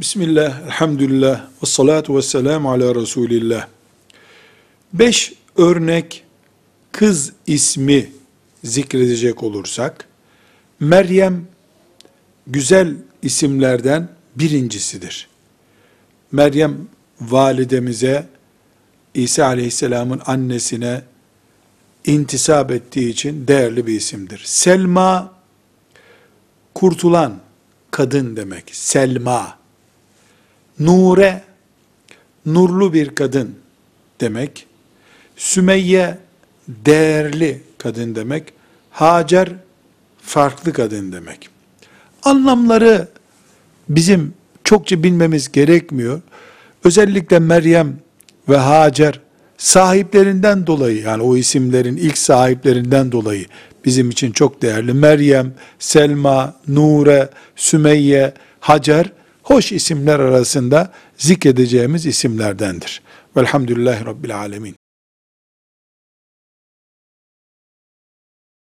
Bismillah, elhamdülillah, ve salatu ve selamu ala Resulillah. Beş örnek kız ismi zikredecek olursak, Meryem güzel isimlerden birincisidir. Meryem validemize, İsa aleyhisselamın annesine intisap ettiği için değerli bir isimdir. Selma, kurtulan kadın demek. Selma. Nure, nurlu bir kadın demek. Sümeyye, değerli kadın demek. Hacer, farklı kadın demek. Anlamları bizim çokça bilmemiz gerekmiyor. Özellikle Meryem ve Hacer sahiplerinden dolayı yani o isimlerin ilk sahiplerinden dolayı bizim için çok değerli. Meryem, Selma, Nure, Sümeyye, Hacer hoş isimler arasında zikredeceğimiz isimlerdendir. Velhamdülillahi Rabbil Alemin.